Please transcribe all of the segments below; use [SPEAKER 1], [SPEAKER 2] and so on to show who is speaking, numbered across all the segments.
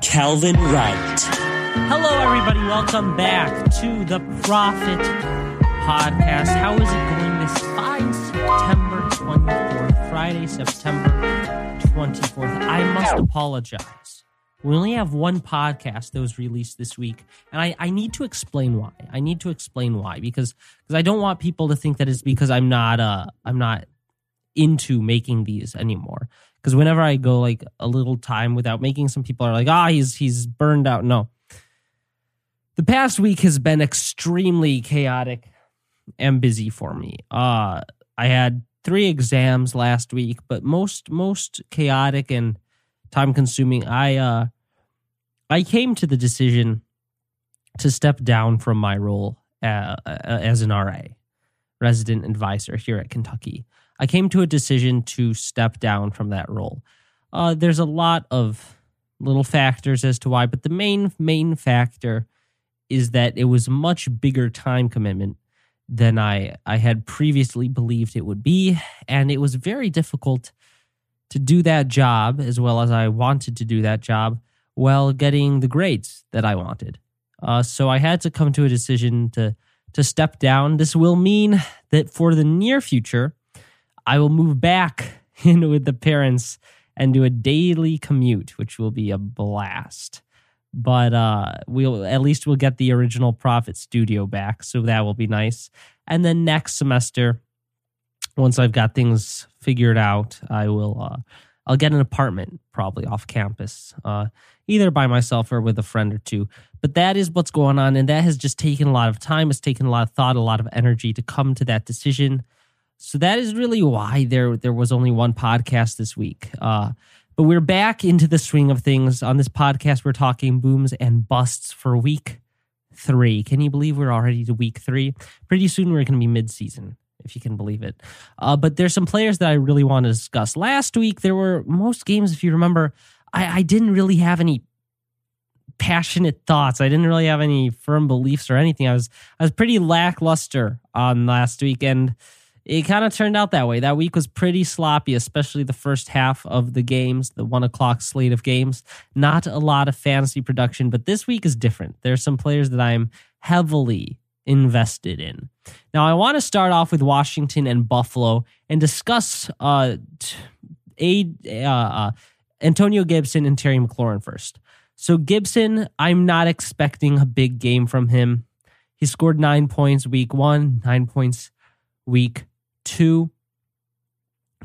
[SPEAKER 1] Calvin Wright. Hello, everybody. Welcome back to the Profit Podcast. How is it going this fine September 24th, Friday, September 24th? I must apologize. We only have one podcast that was released this week, and I, I need to explain why. I need to explain why because because I don't want people to think that it's because I'm not uh I'm not into making these anymore. Because whenever I go like a little time without making, some people are like, ah, he's he's burned out. No, the past week has been extremely chaotic and busy for me. Uh I had three exams last week, but most most chaotic and time consuming. I uh I came to the decision to step down from my role uh, as an RA, resident advisor here at Kentucky. I came to a decision to step down from that role. Uh, there's a lot of little factors as to why, but the main main factor is that it was much bigger time commitment than I I had previously believed it would be, and it was very difficult to do that job as well as I wanted to do that job while getting the grades that I wanted. Uh, so I had to come to a decision to to step down. This will mean that for the near future, I will move back in with the parents and do a daily commute, which will be a blast. But uh, we'll at least we'll get the original Profit Studio back, so that will be nice. And then next semester, once I've got things figured out, I will uh, I'll get an apartment probably off campus, uh, either by myself or with a friend or two. But that is what's going on, and that has just taken a lot of time. It's taken a lot of thought, a lot of energy to come to that decision. So that is really why there there was only one podcast this week. Uh, but we're back into the swing of things on this podcast. We're talking booms and busts for week three. Can you believe we're already to week three? Pretty soon we're going to be mid season if you can believe it. Uh, but there's some players that I really want to discuss. Last week, there were most games, if you remember, I, I didn't really have any passionate thoughts. I didn't really have any firm beliefs or anything. I was I was pretty lackluster on last week, and it kind of turned out that way. That week was pretty sloppy, especially the first half of the games, the one o'clock slate of games. Not a lot of fantasy production, but this week is different. There's some players that I'm heavily invested in. Now, I want to start off with Washington and Buffalo and discuss uh, a, uh, uh, Antonio Gibson and Terry McLaurin first. So, Gibson, I'm not expecting a big game from him. He scored nine points week one, nine points week two.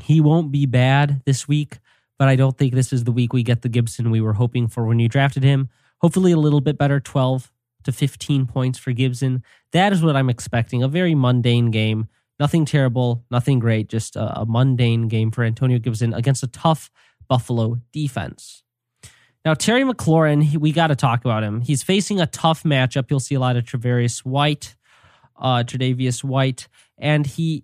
[SPEAKER 1] He won't be bad this week, but I don't think this is the week we get the Gibson we were hoping for when you drafted him. Hopefully, a little bit better 12 to 15 points for Gibson. That is what I'm expecting. A very mundane game. Nothing terrible, nothing great, just a, a mundane game for Antonio Gibson against a tough Buffalo defense. Now, Terry McLaurin, we got to talk about him. He's facing a tough matchup. You'll see a lot of Travarius White, uh, Tre'Davious White, and he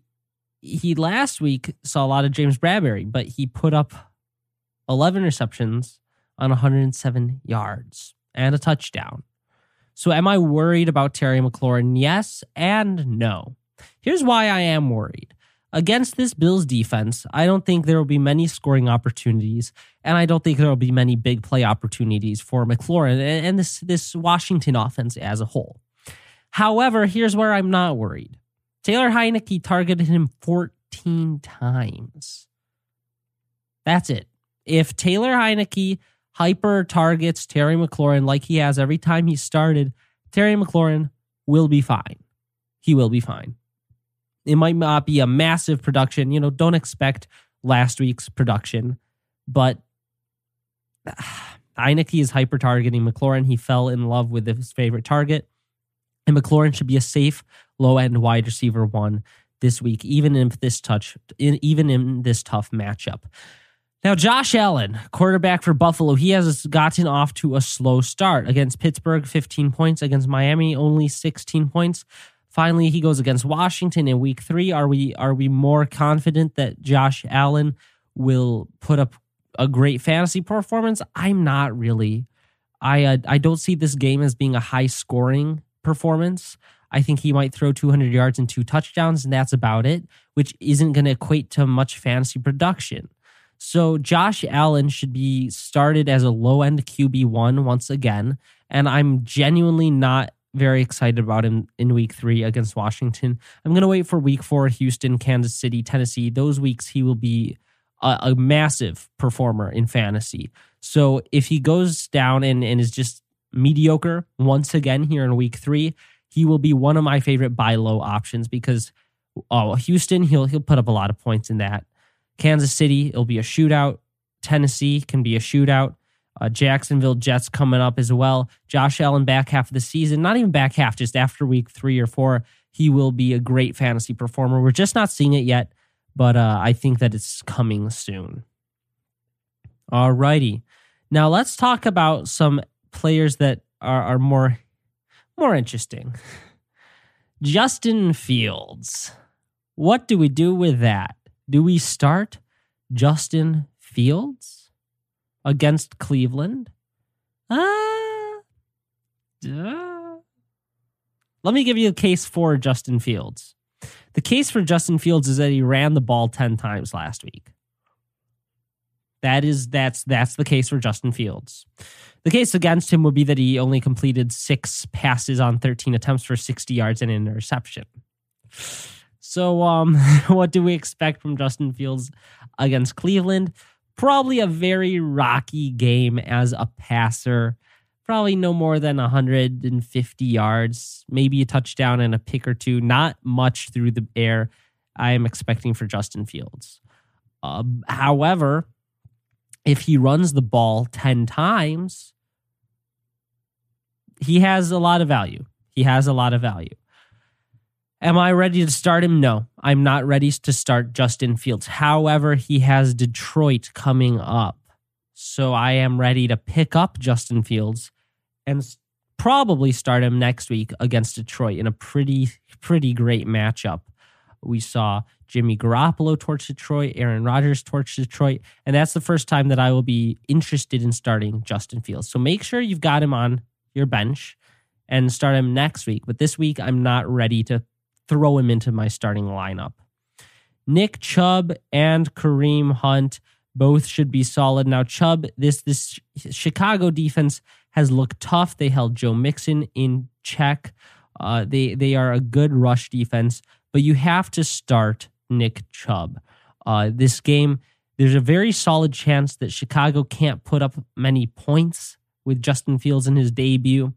[SPEAKER 1] he last week saw a lot of James Bradberry, but he put up 11 receptions on 107 yards and a touchdown. So, am I worried about Terry McLaurin? Yes and no. Here's why I am worried. Against this Bills defense, I don't think there will be many scoring opportunities, and I don't think there will be many big play opportunities for McLaurin and this, this Washington offense as a whole. However, here's where I'm not worried. Taylor Heinicke targeted him 14 times. That's it. If Taylor Heinicke hyper targets Terry McLaurin like he has every time he started, Terry McLaurin will be fine. He will be fine. It might not be a massive production. You know, don't expect last week's production, but Heinicke is hyper targeting McLaurin. He fell in love with his favorite target. And McLaurin should be a safe low end wide receiver one this week, even in this touch, in, even in this tough matchup. Now, Josh Allen, quarterback for Buffalo, he has gotten off to a slow start against Pittsburgh, 15 points, against Miami, only 16 points. Finally, he goes against Washington in week three. Are we are we more confident that Josh Allen will put up a great fantasy performance? I'm not really. I uh, I don't see this game as being a high scoring performance. I think he might throw 200 yards and two touchdowns, and that's about it, which isn't going to equate to much fantasy production. So Josh Allen should be started as a low end QB1 once again. And I'm genuinely not very excited about him in week three against Washington. I'm going to wait for week four, Houston, Kansas City, Tennessee. Those weeks, he will be a, a massive performer in fantasy. So if he goes down and, and is just mediocre once again here in week three, he will be one of my favorite buy low options because oh, Houston, he'll he'll put up a lot of points in that. Kansas City, it'll be a shootout. Tennessee can be a shootout. Uh, Jacksonville Jets coming up as well. Josh Allen back half of the season, not even back half, just after week three or four, he will be a great fantasy performer. We're just not seeing it yet, but uh, I think that it's coming soon. All righty. Now let's talk about some players that are, are more more interesting. Justin Fields. What do we do with that? Do we start Justin Fields against Cleveland? Uh, let me give you a case for Justin Fields. The case for Justin Fields is that he ran the ball 10 times last week. That is that's that's the case for Justin Fields. The case against him would be that he only completed 6 passes on 13 attempts for 60 yards and an interception. So, um, what do we expect from Justin Fields against Cleveland? Probably a very rocky game as a passer. Probably no more than 150 yards, maybe a touchdown and a pick or two. Not much through the air. I am expecting for Justin Fields. Uh, however, if he runs the ball 10 times, he has a lot of value. He has a lot of value. Am I ready to start him? No, I'm not ready to start Justin Fields. However, he has Detroit coming up. So I am ready to pick up Justin Fields and probably start him next week against Detroit in a pretty, pretty great matchup. We saw Jimmy Garoppolo torch Detroit, Aaron Rodgers torch Detroit, and that's the first time that I will be interested in starting Justin Fields. So make sure you've got him on your bench and start him next week. But this week, I'm not ready to throw him into my starting lineup. Nick Chubb and Kareem Hunt both should be solid. Now, Chubb, this this Chicago defense has looked tough. They held Joe Mixon in check. Uh, they they are a good rush defense, but you have to start Nick Chubb. Uh, this game, there's a very solid chance that Chicago can't put up many points with Justin Fields in his debut.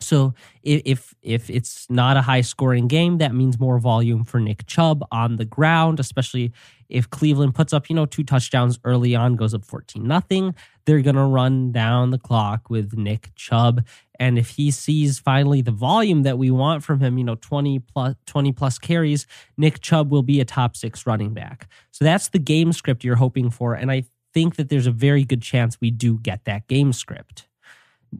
[SPEAKER 1] So if if it's not a high scoring game, that means more volume for Nick Chubb on the ground, especially if Cleveland puts up, you know, two touchdowns early on, goes up 14 nothing, they're going to run down the clock with Nick Chubb. And if he sees finally the volume that we want from him, you know, 20 plus 20 plus carries, Nick Chubb will be a top 6 running back. So that's the game script you're hoping for and I think that there's a very good chance we do get that game script.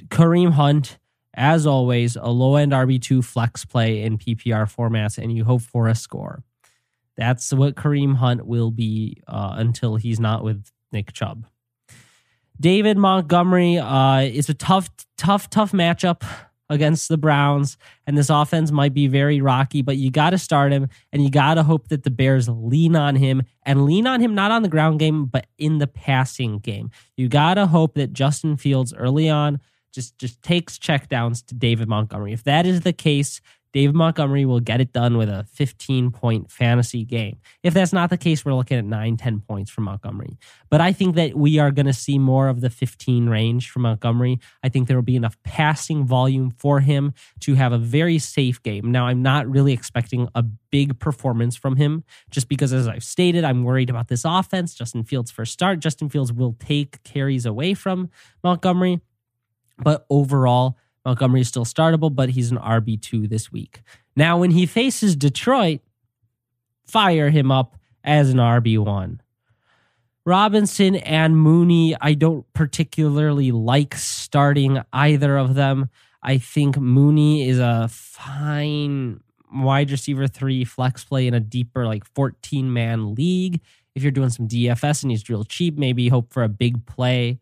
[SPEAKER 1] Kareem Hunt as always, a low end RB2 flex play in PPR formats, and you hope for a score. That's what Kareem Hunt will be uh, until he's not with Nick Chubb. David Montgomery uh, is a tough, tough, tough matchup against the Browns, and this offense might be very rocky, but you got to start him, and you got to hope that the Bears lean on him and lean on him not on the ground game, but in the passing game. You got to hope that Justin Fields early on just just takes checkdowns to David Montgomery. If that is the case, David Montgomery will get it done with a 15 point fantasy game. If that's not the case, we're looking at 9, 10 points from Montgomery. But I think that we are going to see more of the 15 range from Montgomery. I think there will be enough passing volume for him to have a very safe game. Now, I'm not really expecting a big performance from him just because, as I've stated, I'm worried about this offense. Justin Fields first start. Justin Fields will take carries away from Montgomery. But overall, Montgomery is still startable, but he's an RB2 this week. Now, when he faces Detroit, fire him up as an RB1. Robinson and Mooney, I don't particularly like starting either of them. I think Mooney is a fine wide receiver three flex play in a deeper, like 14 man league. If you're doing some DFS and he's real cheap, maybe hope for a big play.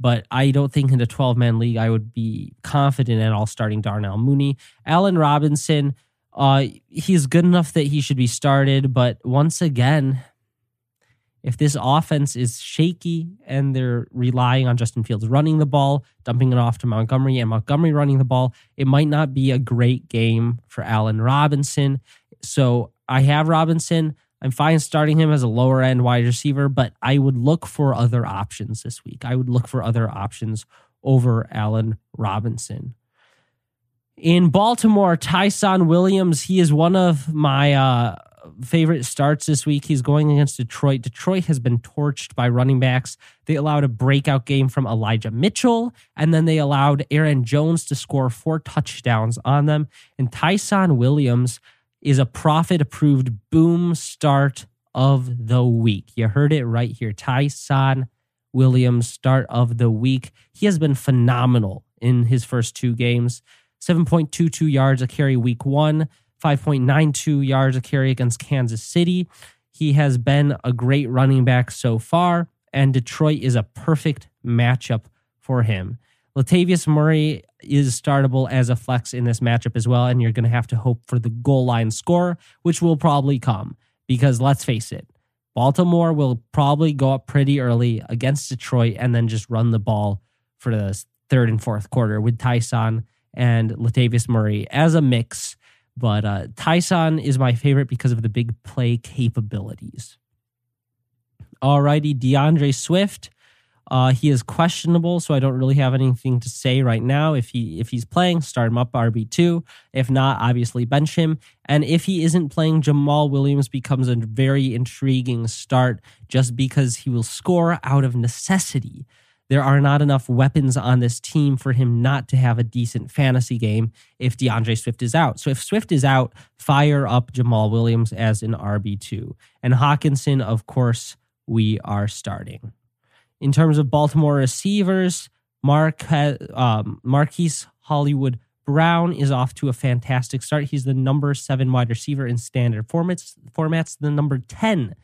[SPEAKER 1] But I don't think in a 12 man league I would be confident at all starting Darnell Mooney. Allen Robinson, uh, he's good enough that he should be started. But once again, if this offense is shaky and they're relying on Justin Fields running the ball, dumping it off to Montgomery, and Montgomery running the ball, it might not be a great game for Allen Robinson. So I have Robinson. I'm fine starting him as a lower end wide receiver, but I would look for other options this week. I would look for other options over Allen Robinson. In Baltimore, Ty'Son Williams, he is one of my uh, favorite starts this week. He's going against Detroit. Detroit has been torched by running backs. They allowed a breakout game from Elijah Mitchell, and then they allowed Aaron Jones to score four touchdowns on them. And Ty'Son Williams is a profit approved boom start of the week. You heard it right here. Ty'Son Williams, start of the week. He has been phenomenal in his first two games 7.22 yards a carry week one. 5.92 yards a carry against Kansas City. He has been a great running back so far, and Detroit is a perfect matchup for him. Latavius Murray is startable as a flex in this matchup as well, and you're going to have to hope for the goal line score, which will probably come because let's face it, Baltimore will probably go up pretty early against Detroit and then just run the ball for the third and fourth quarter with Ty'Son and Latavius Murray as a mix but uh, Ty'Son is my favorite because of the big play capabilities. Alrighty, DeAndre Swift. Uh, he is questionable, so I don't really have anything to say right now. If he if he's playing, start him up RB two. If not, obviously bench him. And if he isn't playing, Jamal Williams becomes a very intriguing start just because he will score out of necessity there are not enough weapons on this team for him not to have a decent fantasy game if DeAndre Swift is out. So if Swift is out, fire up Jamal Williams as an RB2. And Hockenson, of course, we are starting. In terms of Baltimore receivers, Mark um, Marquise Hollywood Brown is off to a fantastic start. He's the number seven wide receiver in standard formats, formats the number 10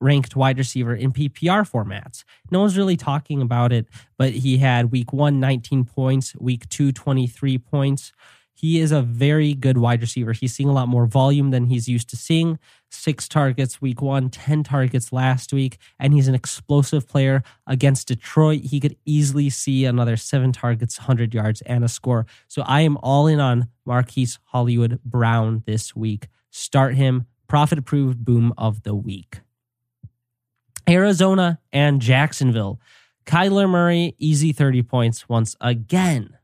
[SPEAKER 1] ranked wide receiver in PPR formats. No one's really talking about it, but he had week one, 19 points, week two, 23 points. He is a very good wide receiver. He's seeing a lot more volume than he's used to seeing. Six targets week one, 10 targets last week, and he's an explosive player against Detroit. He could easily see another seven targets, 100 yards, and a score. So I am all in on Marquise Hollywood Brown this week. Start him. Profit approved boom of the week. Arizona and Jacksonville. Kyler Murray, easy 30 points once again.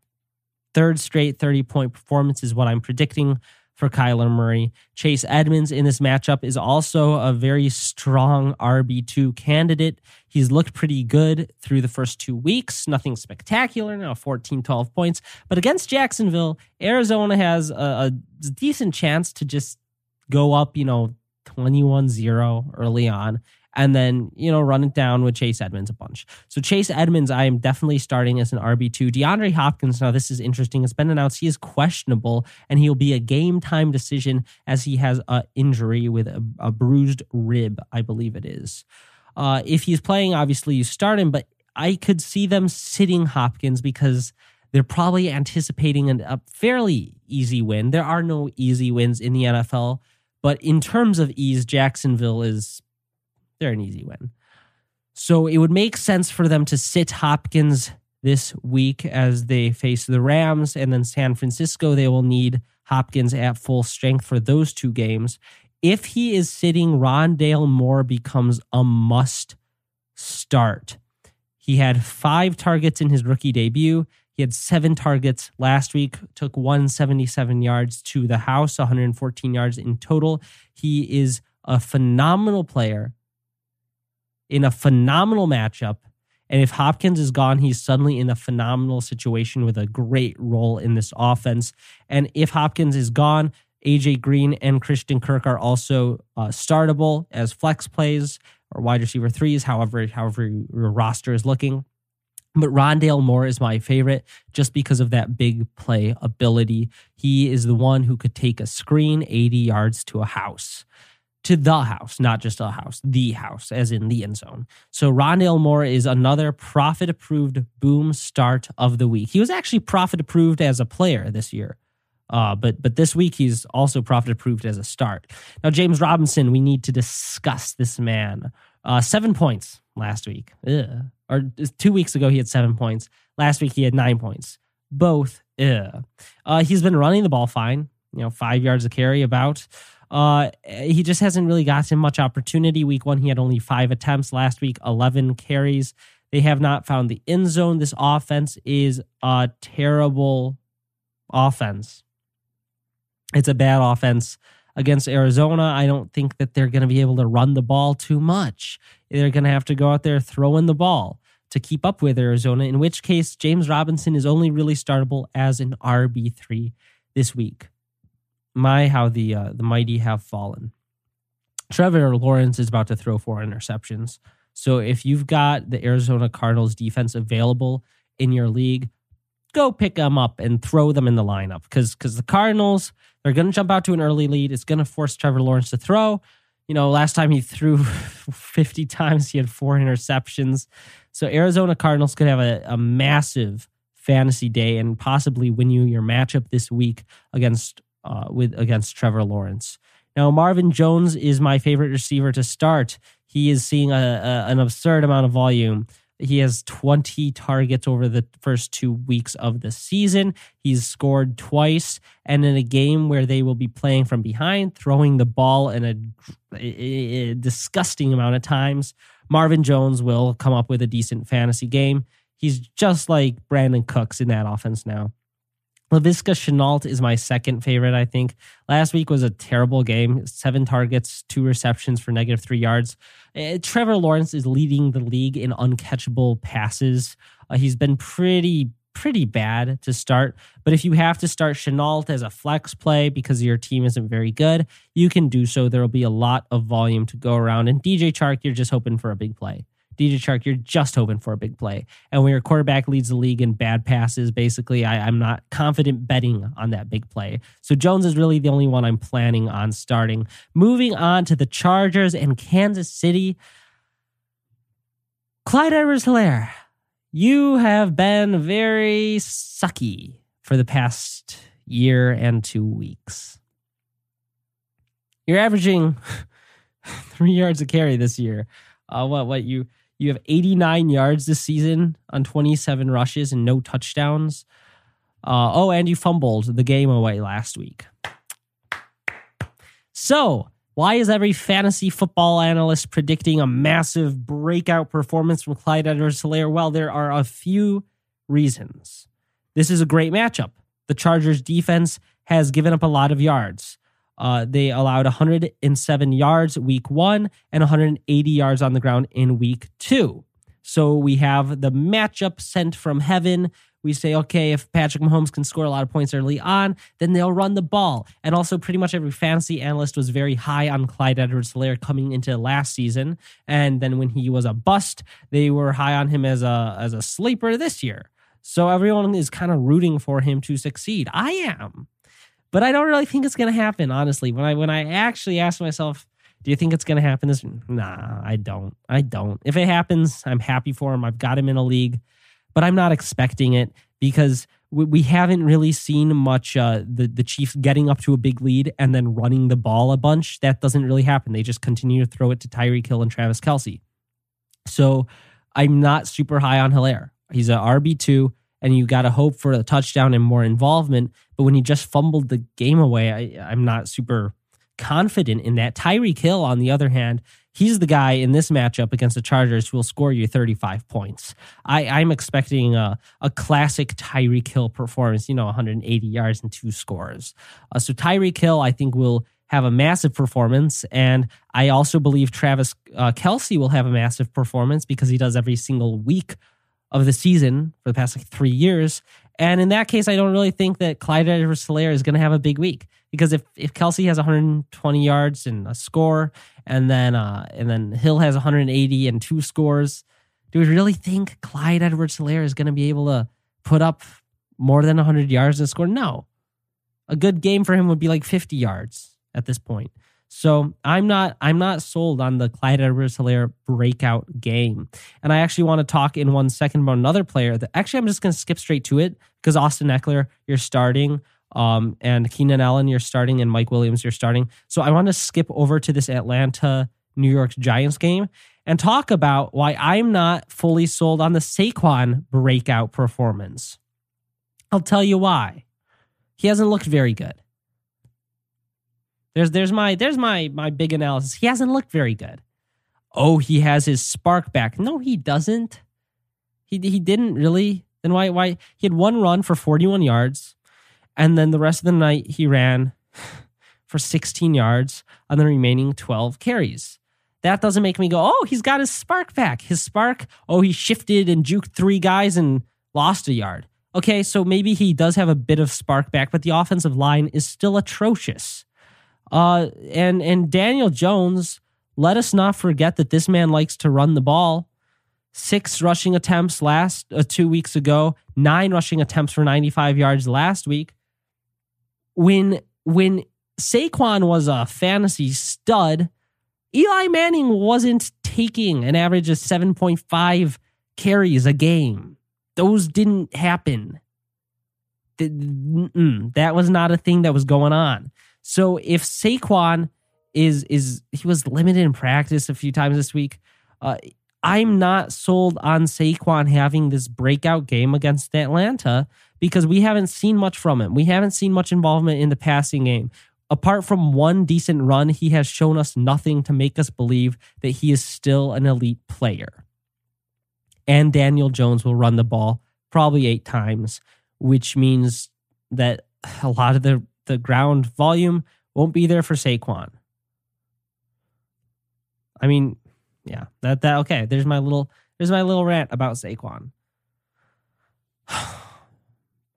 [SPEAKER 1] Third straight 30 point performance is what I'm predicting for Kyler Murray. Chase Edmonds in this matchup is also a very strong RB2 candidate. He's looked pretty good through the first two weeks. Nothing spectacular, now 14, 12 points. But against Jacksonville, Arizona has a, a decent chance to just go up, you know, 21 0 early on and then, you know, run it down with Chase Edmonds a bunch. So Chase Edmonds, I am definitely starting as an RB2. DeAndre Hopkins, now this is interesting. It's been announced he is questionable and he'll be a game time decision as he has an injury with a, a bruised rib, I believe it is. Uh, if he's playing, obviously you start him, but I could see them sitting Hopkins because they're probably anticipating an, a fairly easy win. There are no easy wins in the NFL, but in terms of ease, Jacksonville is they're an easy win. So it would make sense for them to sit Hopkins this week as they face the Rams and then San Francisco. They will need Hopkins at full strength for those two games. If he is sitting, Rondale Moore becomes a must start. He had five targets in his rookie debut. He had seven targets last week, took 177 yards to the house, 114 yards in total. He is a phenomenal player in a phenomenal matchup. And if Hopkins is gone, he's suddenly in a phenomenal situation with a great role in this offense. And if Hopkins is gone, AJ Green and Christian Kirk are also uh, startable as flex plays or wide receiver threes, however, however your roster is looking. But Rondale Moore is my favorite just because of that big play ability. He is the one who could take a screen 80 yards to a house, to the house, not just a house, the house, as in the end zone. So Rondale Moore is another profit approved boom start of the week. He was actually profit approved as a player this year. Uh, but but this week he's also profit approved as a start. Now James Robinson, we need to discuss this man. Uh, seven points last week. Ugh or two weeks ago he had seven points. Last week he had nine points. Both. Uh, he's been running the ball fine. You know, five yards a carry about. Uh, he just hasn't really gotten much opportunity. Week one, he had only five attempts. Last week, 11 carries. They have not found the end zone. This offense is a terrible offense. It's a bad offense against Arizona. I don't think that they're going to be able to run the ball too much. They're going to have to go out there throwing the ball to keep up with Arizona, in which case James Robinson is only really startable as an RB3 this week. My, how the, uh, the mighty have fallen. Trevor Lawrence is about to throw four interceptions. So if you've got the Arizona Cardinals defense available in your league, go pick them up and throw them in the lineup because because the Cardinals they're going to jump out to an early lead. It's going to force Trevor Lawrence to throw. You know, last time he threw 50 times, he had four interceptions. So Arizona Cardinals could have a, a massive fantasy day and possibly win you your matchup this week against uh, with against Trevor Lawrence. Now Marvin Jones is my favorite receiver to start. He is seeing a, a, an absurd amount of volume. He has 20 targets over the first two weeks of the season. He's scored twice. And in a game where they will be playing from behind, throwing the ball in a, a, a disgusting amount of times, Marvin Jones will come up with a decent fantasy game. He's just like Brandin Cooks in that offense now. Laviska Shenault is my second favorite, I think. Last week was a terrible game. Seven targets, two receptions for negative three yards. Uh, Trevor Lawrence is leading the league in uncatchable passes. Uh, he's been pretty, pretty bad to start. But if you have to start Shenault as a flex play because your team isn't very good, you can do so. There will be a lot of volume to go around. And DJ Chark, you're just hoping for a big play. DJ Chark, you're just hoping for a big play. And when your quarterback leads the league in bad passes, basically, I, am not confident betting on that big play. So Jones is really the only one I'm planning on starting. Moving on to the Chargers and Kansas City. Clyde Edwards Helaire, you have been very sucky for the past year and two weeks. You're averaging three yards a carry this year. Uh, what what you you have 89 yards this season on 27 rushes and no touchdowns. Uh, oh, and you fumbled the game away last week. So, why is every fantasy football analyst predicting a massive breakout performance from Clyde Edwards Helaire? Well, there are a few reasons. This is a great matchup. The Chargers defense has given up a lot of yards. Uh, they allowed 107 yards week one and 180 yards on the ground in week two. So we have the matchup sent from heaven. We say, okay, if Patrick Mahomes can score a lot of points early on, then they'll run the ball. And also, pretty much every fantasy analyst was very high on Clyde Edwards Helaire coming into last season. And then when he was a bust, they were high on him as a, as a sleeper this year. So everyone is kind of rooting for him to succeed. I am. But I don't really think it's going to happen, honestly. When I when I actually ask myself, do you think it's going to happen this nah, I don't. I don't. If it happens, I'm happy for him. I've got him in a league, but I'm not expecting it because we, we haven't really seen much uh, the the Chiefs getting up to a big lead and then running the ball a bunch. That doesn't really happen. They just continue to throw it to Tyreek Hill and Travis Kelce. So I'm not super high on Helaire. He's a RB two and you got to hope for a touchdown and more involvement. But when he just fumbled the game away, I, I'm not super confident in that. Tyreek Hill, on the other hand, he's the guy in this matchup against the Chargers who will score you 35 points. I, I'm expecting a, a classic Tyreek Hill performance, you know, 180 yards and two scores. Uh, so Tyreek Hill, I think, will have a massive performance. And I also believe Travis uh, Kelce will have a massive performance because he does every single week of the season for the past like three years. And in that case, I don't really think that Clyde Edwards Helaire is going to have a big week because if, if Kelce has 120 yards and a score, and then uh, and then Hill has 180 and two scores, do we really think Clyde Edwards Helaire is going to be able to put up more than 100 yards and score? No. A good game for him would be like 50 yards at this point. So I'm not I'm not sold on the Clyde Edwards Helaire breakout game. And I actually want to talk in one second about another player that actually I'm just gonna skip straight to it because Austin Ekeler, you're starting. Um, and Keenan Allen, you're starting, and Mike Williams, you're starting. So I want to skip over to this Atlanta New York Giants game and talk about why I'm not fully sold on the Saquon breakout performance. I'll tell you why. He hasn't looked very good. There's there's my there's my my big analysis. He hasn't looked very good. Oh, he has his spark back. No, he doesn't. He he didn't really. Then why why he had one run for 41 yards, and then the rest of the night he ran for 16 yards on the remaining 12 carries. That doesn't make me go, oh, he's got his spark back. His spark, oh, he shifted and juked three guys and lost a yard. Okay, so maybe he does have a bit of spark back, but the offensive line is still atrocious. Uh, and and Daniel Jones, let us not forget that this man likes to run the ball. Six rushing attempts last uh, two weeks ago, nine rushing attempts for 95 yards last week. When when Saquon was a fantasy stud, Eli Manning wasn't taking an average of 7.5 carries a game. Those didn't happen. That was not a thing that was going on. So if Saquon is is he was limited in practice a few times this week, uh, I'm not sold on Saquon having this breakout game against Atlanta because we haven't seen much from him. We haven't seen much involvement in the passing game. Apart from one decent run, he has shown us nothing to make us believe that he is still an elite player. And Daniel Jones will run the ball probably eight times, which means that a lot of the the ground volume won't be there for Saquon. I mean, yeah, that that okay. There's my little there's my little rant about Saquon.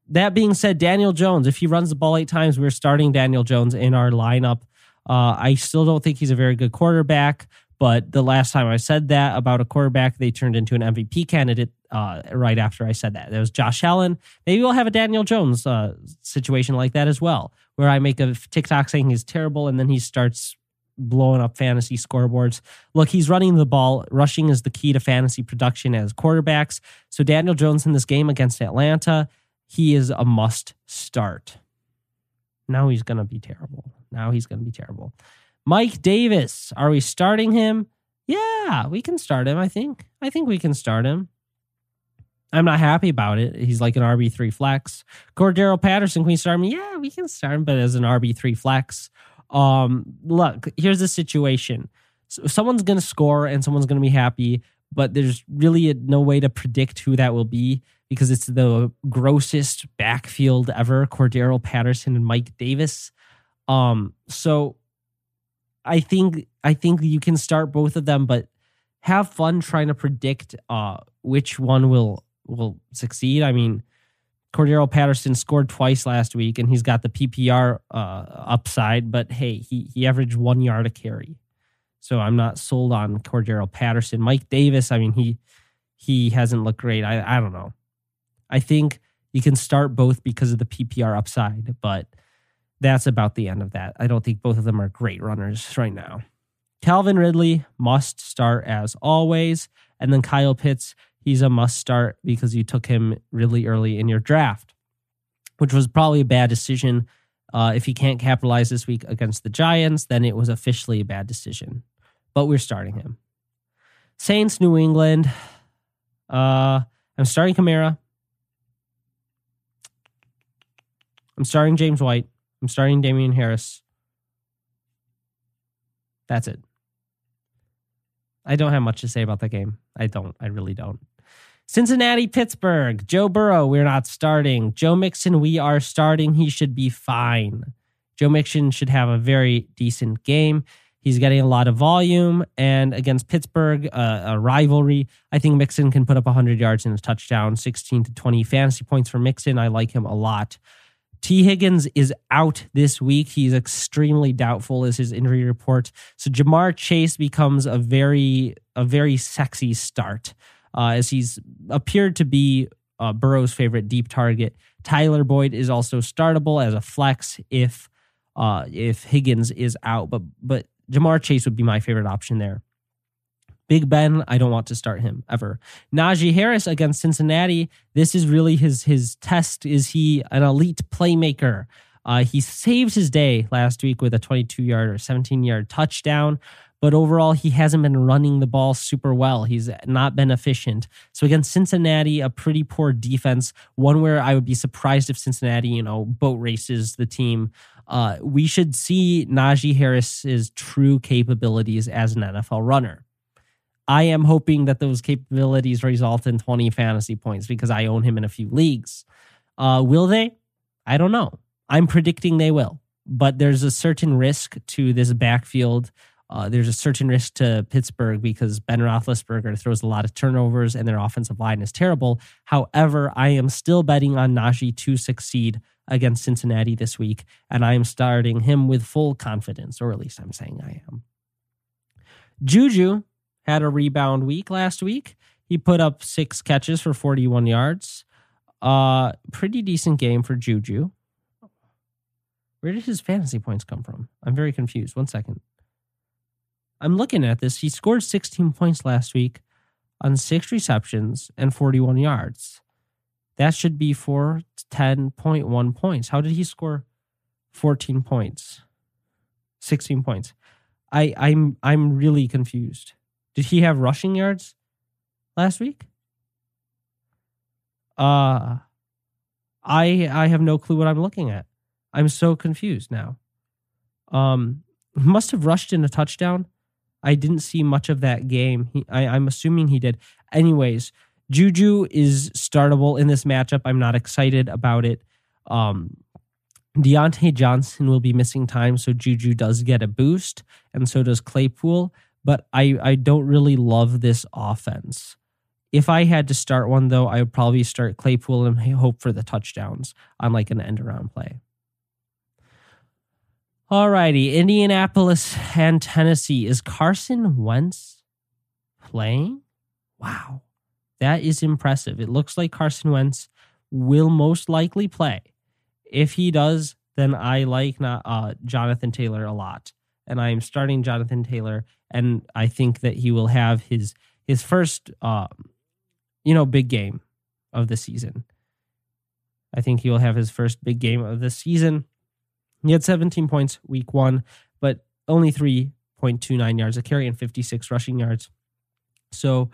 [SPEAKER 1] that being said, Daniel Jones, if he runs the ball eight times, we're starting Daniel Jones in our lineup. Uh, I still don't think he's a very good quarterback, but the last time I said that about a quarterback, they turned into an MVP candidate uh, right after I said that. There was Josh Allen. Maybe we'll have a Daniel Jones uh, situation like that as well, where I make a TikTok saying he's terrible and then he starts blowing up fantasy scoreboards. Look, he's running the ball. Rushing is the key to fantasy production as quarterbacks. So Daniel Jones in this game against Atlanta, he is a must start. Now he's going to be terrible. Now he's going to be terrible. Mike Davis, are we starting him? Yeah, we can start him, I think. I think we can start him. I'm not happy about it. He's like an RB3 flex. Cordarrelle Patterson, can we start him? Yeah, we can start him, but as an RB3 flex. Um, look, here's the situation. So someone's going to score and someone's going to be happy, but there's really no way to predict who that will be because it's the grossest backfield ever Cordarrelle Patterson and Mike Davis. Um, so I think I think you can start both of them, but have fun trying to predict uh, which one will will succeed. I mean, Cordarrelle Patterson scored twice last week, and he's got the PPR uh, upside. But hey, he he averaged one yard a carry, so I'm not sold on Cordarrelle Patterson. Mike Davis, I mean he he hasn't looked great. I I don't know. I think you can start both because of the PPR upside, but that's about the end of that. I don't think both of them are great runners right now. Calvin Ridley must start as always, and then Kyle Pitts he's a must start because you took him really early in your draft, which was probably a bad decision. Uh, if he can't capitalize this week against the Giants, then it was officially a bad decision. But we're starting him. Saints, New England. Uh, I'm starting Kamara. I'm starting James White. I'm starting Damien Harris. That's it. I don't have much to say about that game. I don't. I really don't. Cincinnati, Pittsburgh. Joe Burrow, we're not starting. Joe Mixon, we are starting. He should be fine. Joe Mixon should have a very decent game. He's getting a lot of volume, and against Pittsburgh, uh, a rivalry, I think Mixon can put up 100 yards and a touchdown, 16 to 20 fantasy points for Mixon. I like him a lot. Tee Higgins is out this week. He's extremely doubtful, is his injury report. So Ja'Marr Chase becomes a very a very sexy start, uh, as he's appeared to be uh, Burrow's favorite deep target. Tyler Boyd is also startable as a flex if uh, if Higgins is out, but but Ja'Marr Chase would be my favorite option there. Big Ben, I don't want to start him ever. Najee Harris against Cincinnati. This is really his his test. Is he an elite playmaker? Uh, he saved his day last week with a 22 yard or 17 yard touchdown, but overall he hasn't been running the ball super well. He's not been efficient. So against Cincinnati, a pretty poor defense, one where I would be surprised if Cincinnati, you know, boat races the team. Uh, we should see Najee Harris's true capabilities as an NFL runner. I am hoping that those capabilities result in 20 fantasy points because I own him in a few leagues. Uh, will they? I don't know. I'm predicting they will, but there's a certain risk to this backfield. Uh, there's a certain risk to Pittsburgh because Ben Roethlisberger throws a lot of turnovers and their offensive line is terrible. However, I am still betting on Najee to succeed against Cincinnati this week, and I am starting him with full confidence, or at least I'm saying I am. Juju had a rebound week last week. He put up six catches for 41 yards. Uh, pretty decent game for Juju. Where did his fantasy points come from? I'm very confused. One second. I'm looking at this. He scored 16 points last week on six receptions and 41 yards. That should be for 10.1 points. How did he score 14 points? 16 points. I, I'm I'm really confused. Did he have rushing yards last week? Uh I I have no clue what I'm looking at. I'm so confused now. Um must have rushed in a touchdown. I didn't see much of that game. He, I, I'm assuming he did. Anyways, Juju is startable in this matchup. I'm not excited about it. Um, Diontae Johnson will be missing time, so Juju does get a boost, and so does Claypool but I, I don't really love this offense. If I had to start one, though, I would probably start Claypool and hope for the touchdowns on like an end around play. All righty, Indianapolis and Tennessee. Is Carson Wentz playing? Wow, that is impressive. It looks like Carson Wentz will most likely play. If he does, then I like uh, Jonathan Taylor a lot, and I am starting Jonathan Taylor and I think that he will have his his first, uh, you know, big game of the season. I think he will have his first big game of the season. He had 17 points week one, but only 3.29 yards a carry and 56 rushing yards. So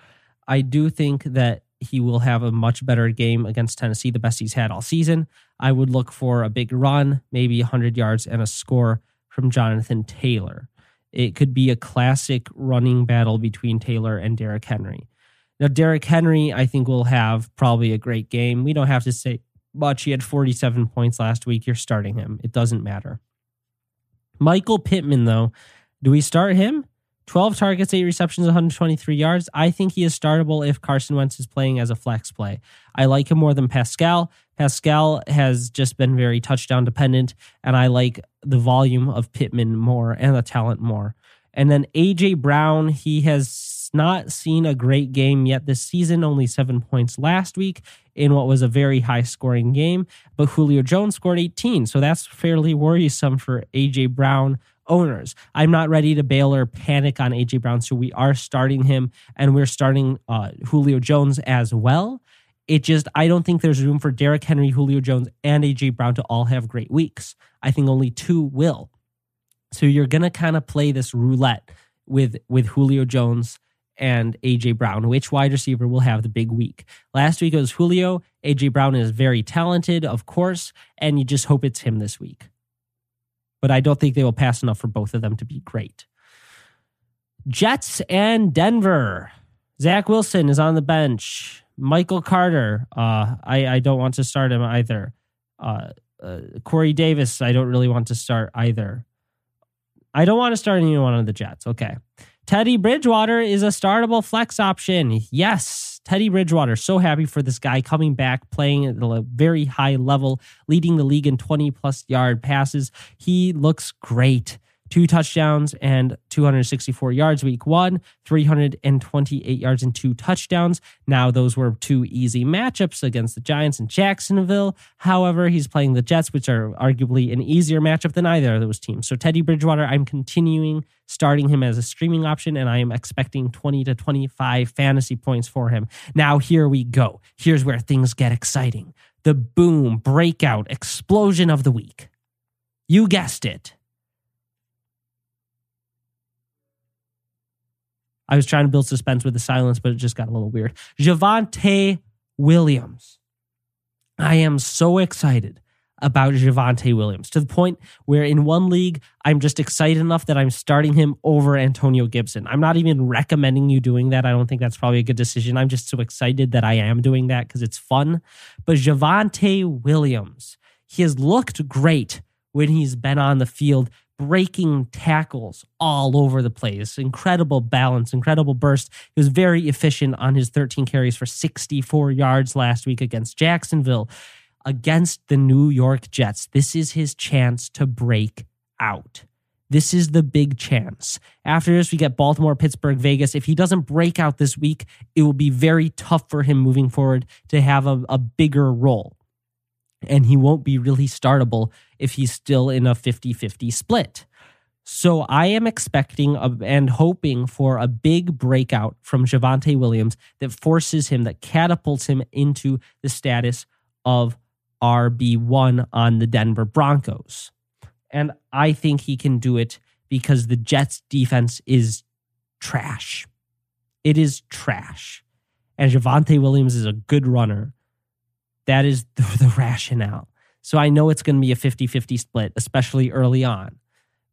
[SPEAKER 1] I do think that he will have a much better game against Tennessee, the best he's had all season. I would look for a big run, maybe 100 yards and a score from Jonathan Taylor it could be a classic running battle between Taylor and Derrick Henry. Now, Derrick Henry, I think, will have probably a great game. We don't have to say much. He had 47 points last week. You're starting him. It doesn't matter. Michael Pittman, though, do we start him? 12 targets, 8 receptions, 123 yards. I think he is startable if Carson Wentz is playing as a flex play. I like him more than Pascal. Pascal has just been very touchdown dependent, and I like the volume of Pittman more and the talent more. And then AJ Brown, he has not seen a great game yet this season, only seven points last week in what was a very high scoring game. But Julio Jones scored 18, so that's fairly worrisome for AJ Brown owners. I'm not ready to bail or panic on AJ Brown, so we are starting him and we're starting uh, Julio Jones as well. It just, I don't think there's room for Derrick Henry, Julio Jones, and AJ Brown to all have great weeks. I think only two will. So you're gonna kind of play this roulette with with Julio Jones and AJ Brown. Which wide receiver will have the big week? Last week it was Julio. AJ Brown is very talented, of course, and you just hope it's him this week but I don't think they will pass enough for both of them to be great. Jets and Denver. Zach Wilson is on the bench. Michael Carter. Uh, I, I don't want to start him either. Uh, uh, Corey Davis. I don't really want to start either. I don't want to start anyone on the Jets. Okay. Teddy Bridgewater is a startable flex option. Yes, Teddy Bridgewater. So happy for this guy coming back, playing at a very high level, leading the league in 20 plus yard passes. He looks great two touchdowns and 264 yards week one, 328 yards and two touchdowns. Now, those were two easy matchups against the Giants and Jacksonville. However, he's playing the Jets, which are arguably an easier matchup than either of those teams. So, Teddy Bridgewater, I'm continuing starting him as a streaming option, and I am expecting 20 to 25 fantasy points for him. Now, here we go. Here's where things get exciting the boom, breakout, explosion of the week. You guessed it. I was trying to build suspense with the silence, but it just got a little weird. Javonte Williams. I am so excited about Javonte Williams to the point where in one league, I'm just excited enough that I'm starting him over Antonio Gibson. I'm not even recommending you doing that. I don't think that's probably a good decision. I'm just so excited that I am doing that because it's fun. But Javonte Williams, he has looked great when he's been on the field breaking tackles all over the place. Incredible balance, incredible burst. He was very efficient on his 13 carries for 64 yards last week against Jacksonville. Against the New York Jets, this is his chance to break out. This is the big chance. After this, we get Baltimore, Pittsburgh, Vegas. If he doesn't break out this week, it will be very tough for him moving forward to have a, a bigger role and he won't be really startable if he's still in a 50 50 split. So I am expecting a, and hoping for a big breakout from Javonte Williams that forces him, that catapults him into the status of RB1 on the Denver Broncos. And I think he can do it because the Jets defense is trash. It is trash. And Javonte Williams is a good runner. That is the, the rationale. So I know it's going to be a 50 50 split, especially early on.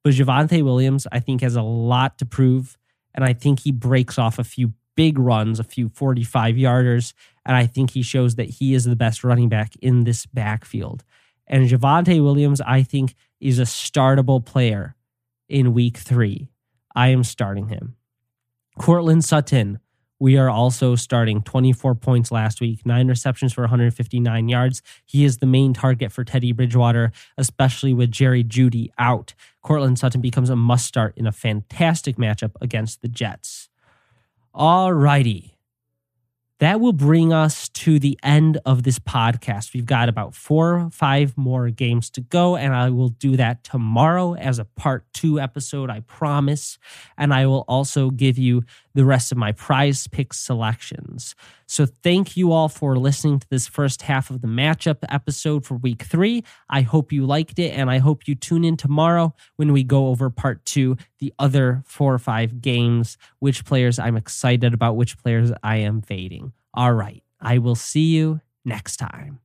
[SPEAKER 1] But Javonte Williams, I think, has a lot to prove. And I think he breaks off a few big runs, a few 45 yarders. And I think he shows that he is the best running back in this backfield. And Javonte Williams, I think, is a startable player in week three. I am starting him. Courtland Sutton, we are also starting 24 points last week, nine receptions for 159 yards. He is the main target for Teddy Bridgewater, especially with Jerry Jeudy out. Courtland Sutton becomes a must start in a fantastic matchup against the Jets. All righty that will bring us to the end of this podcast. We've got about four or five more games to go, and I will do that tomorrow as a part two episode, I promise. And I will also give you the rest of my prize pick selections. So thank you all for listening to this first half of the matchup episode for week three. I hope you liked it, and I hope you tune in tomorrow when we go over part two, the other four or five games, which players I'm excited about, which players I am fading. All right. I will see you next time.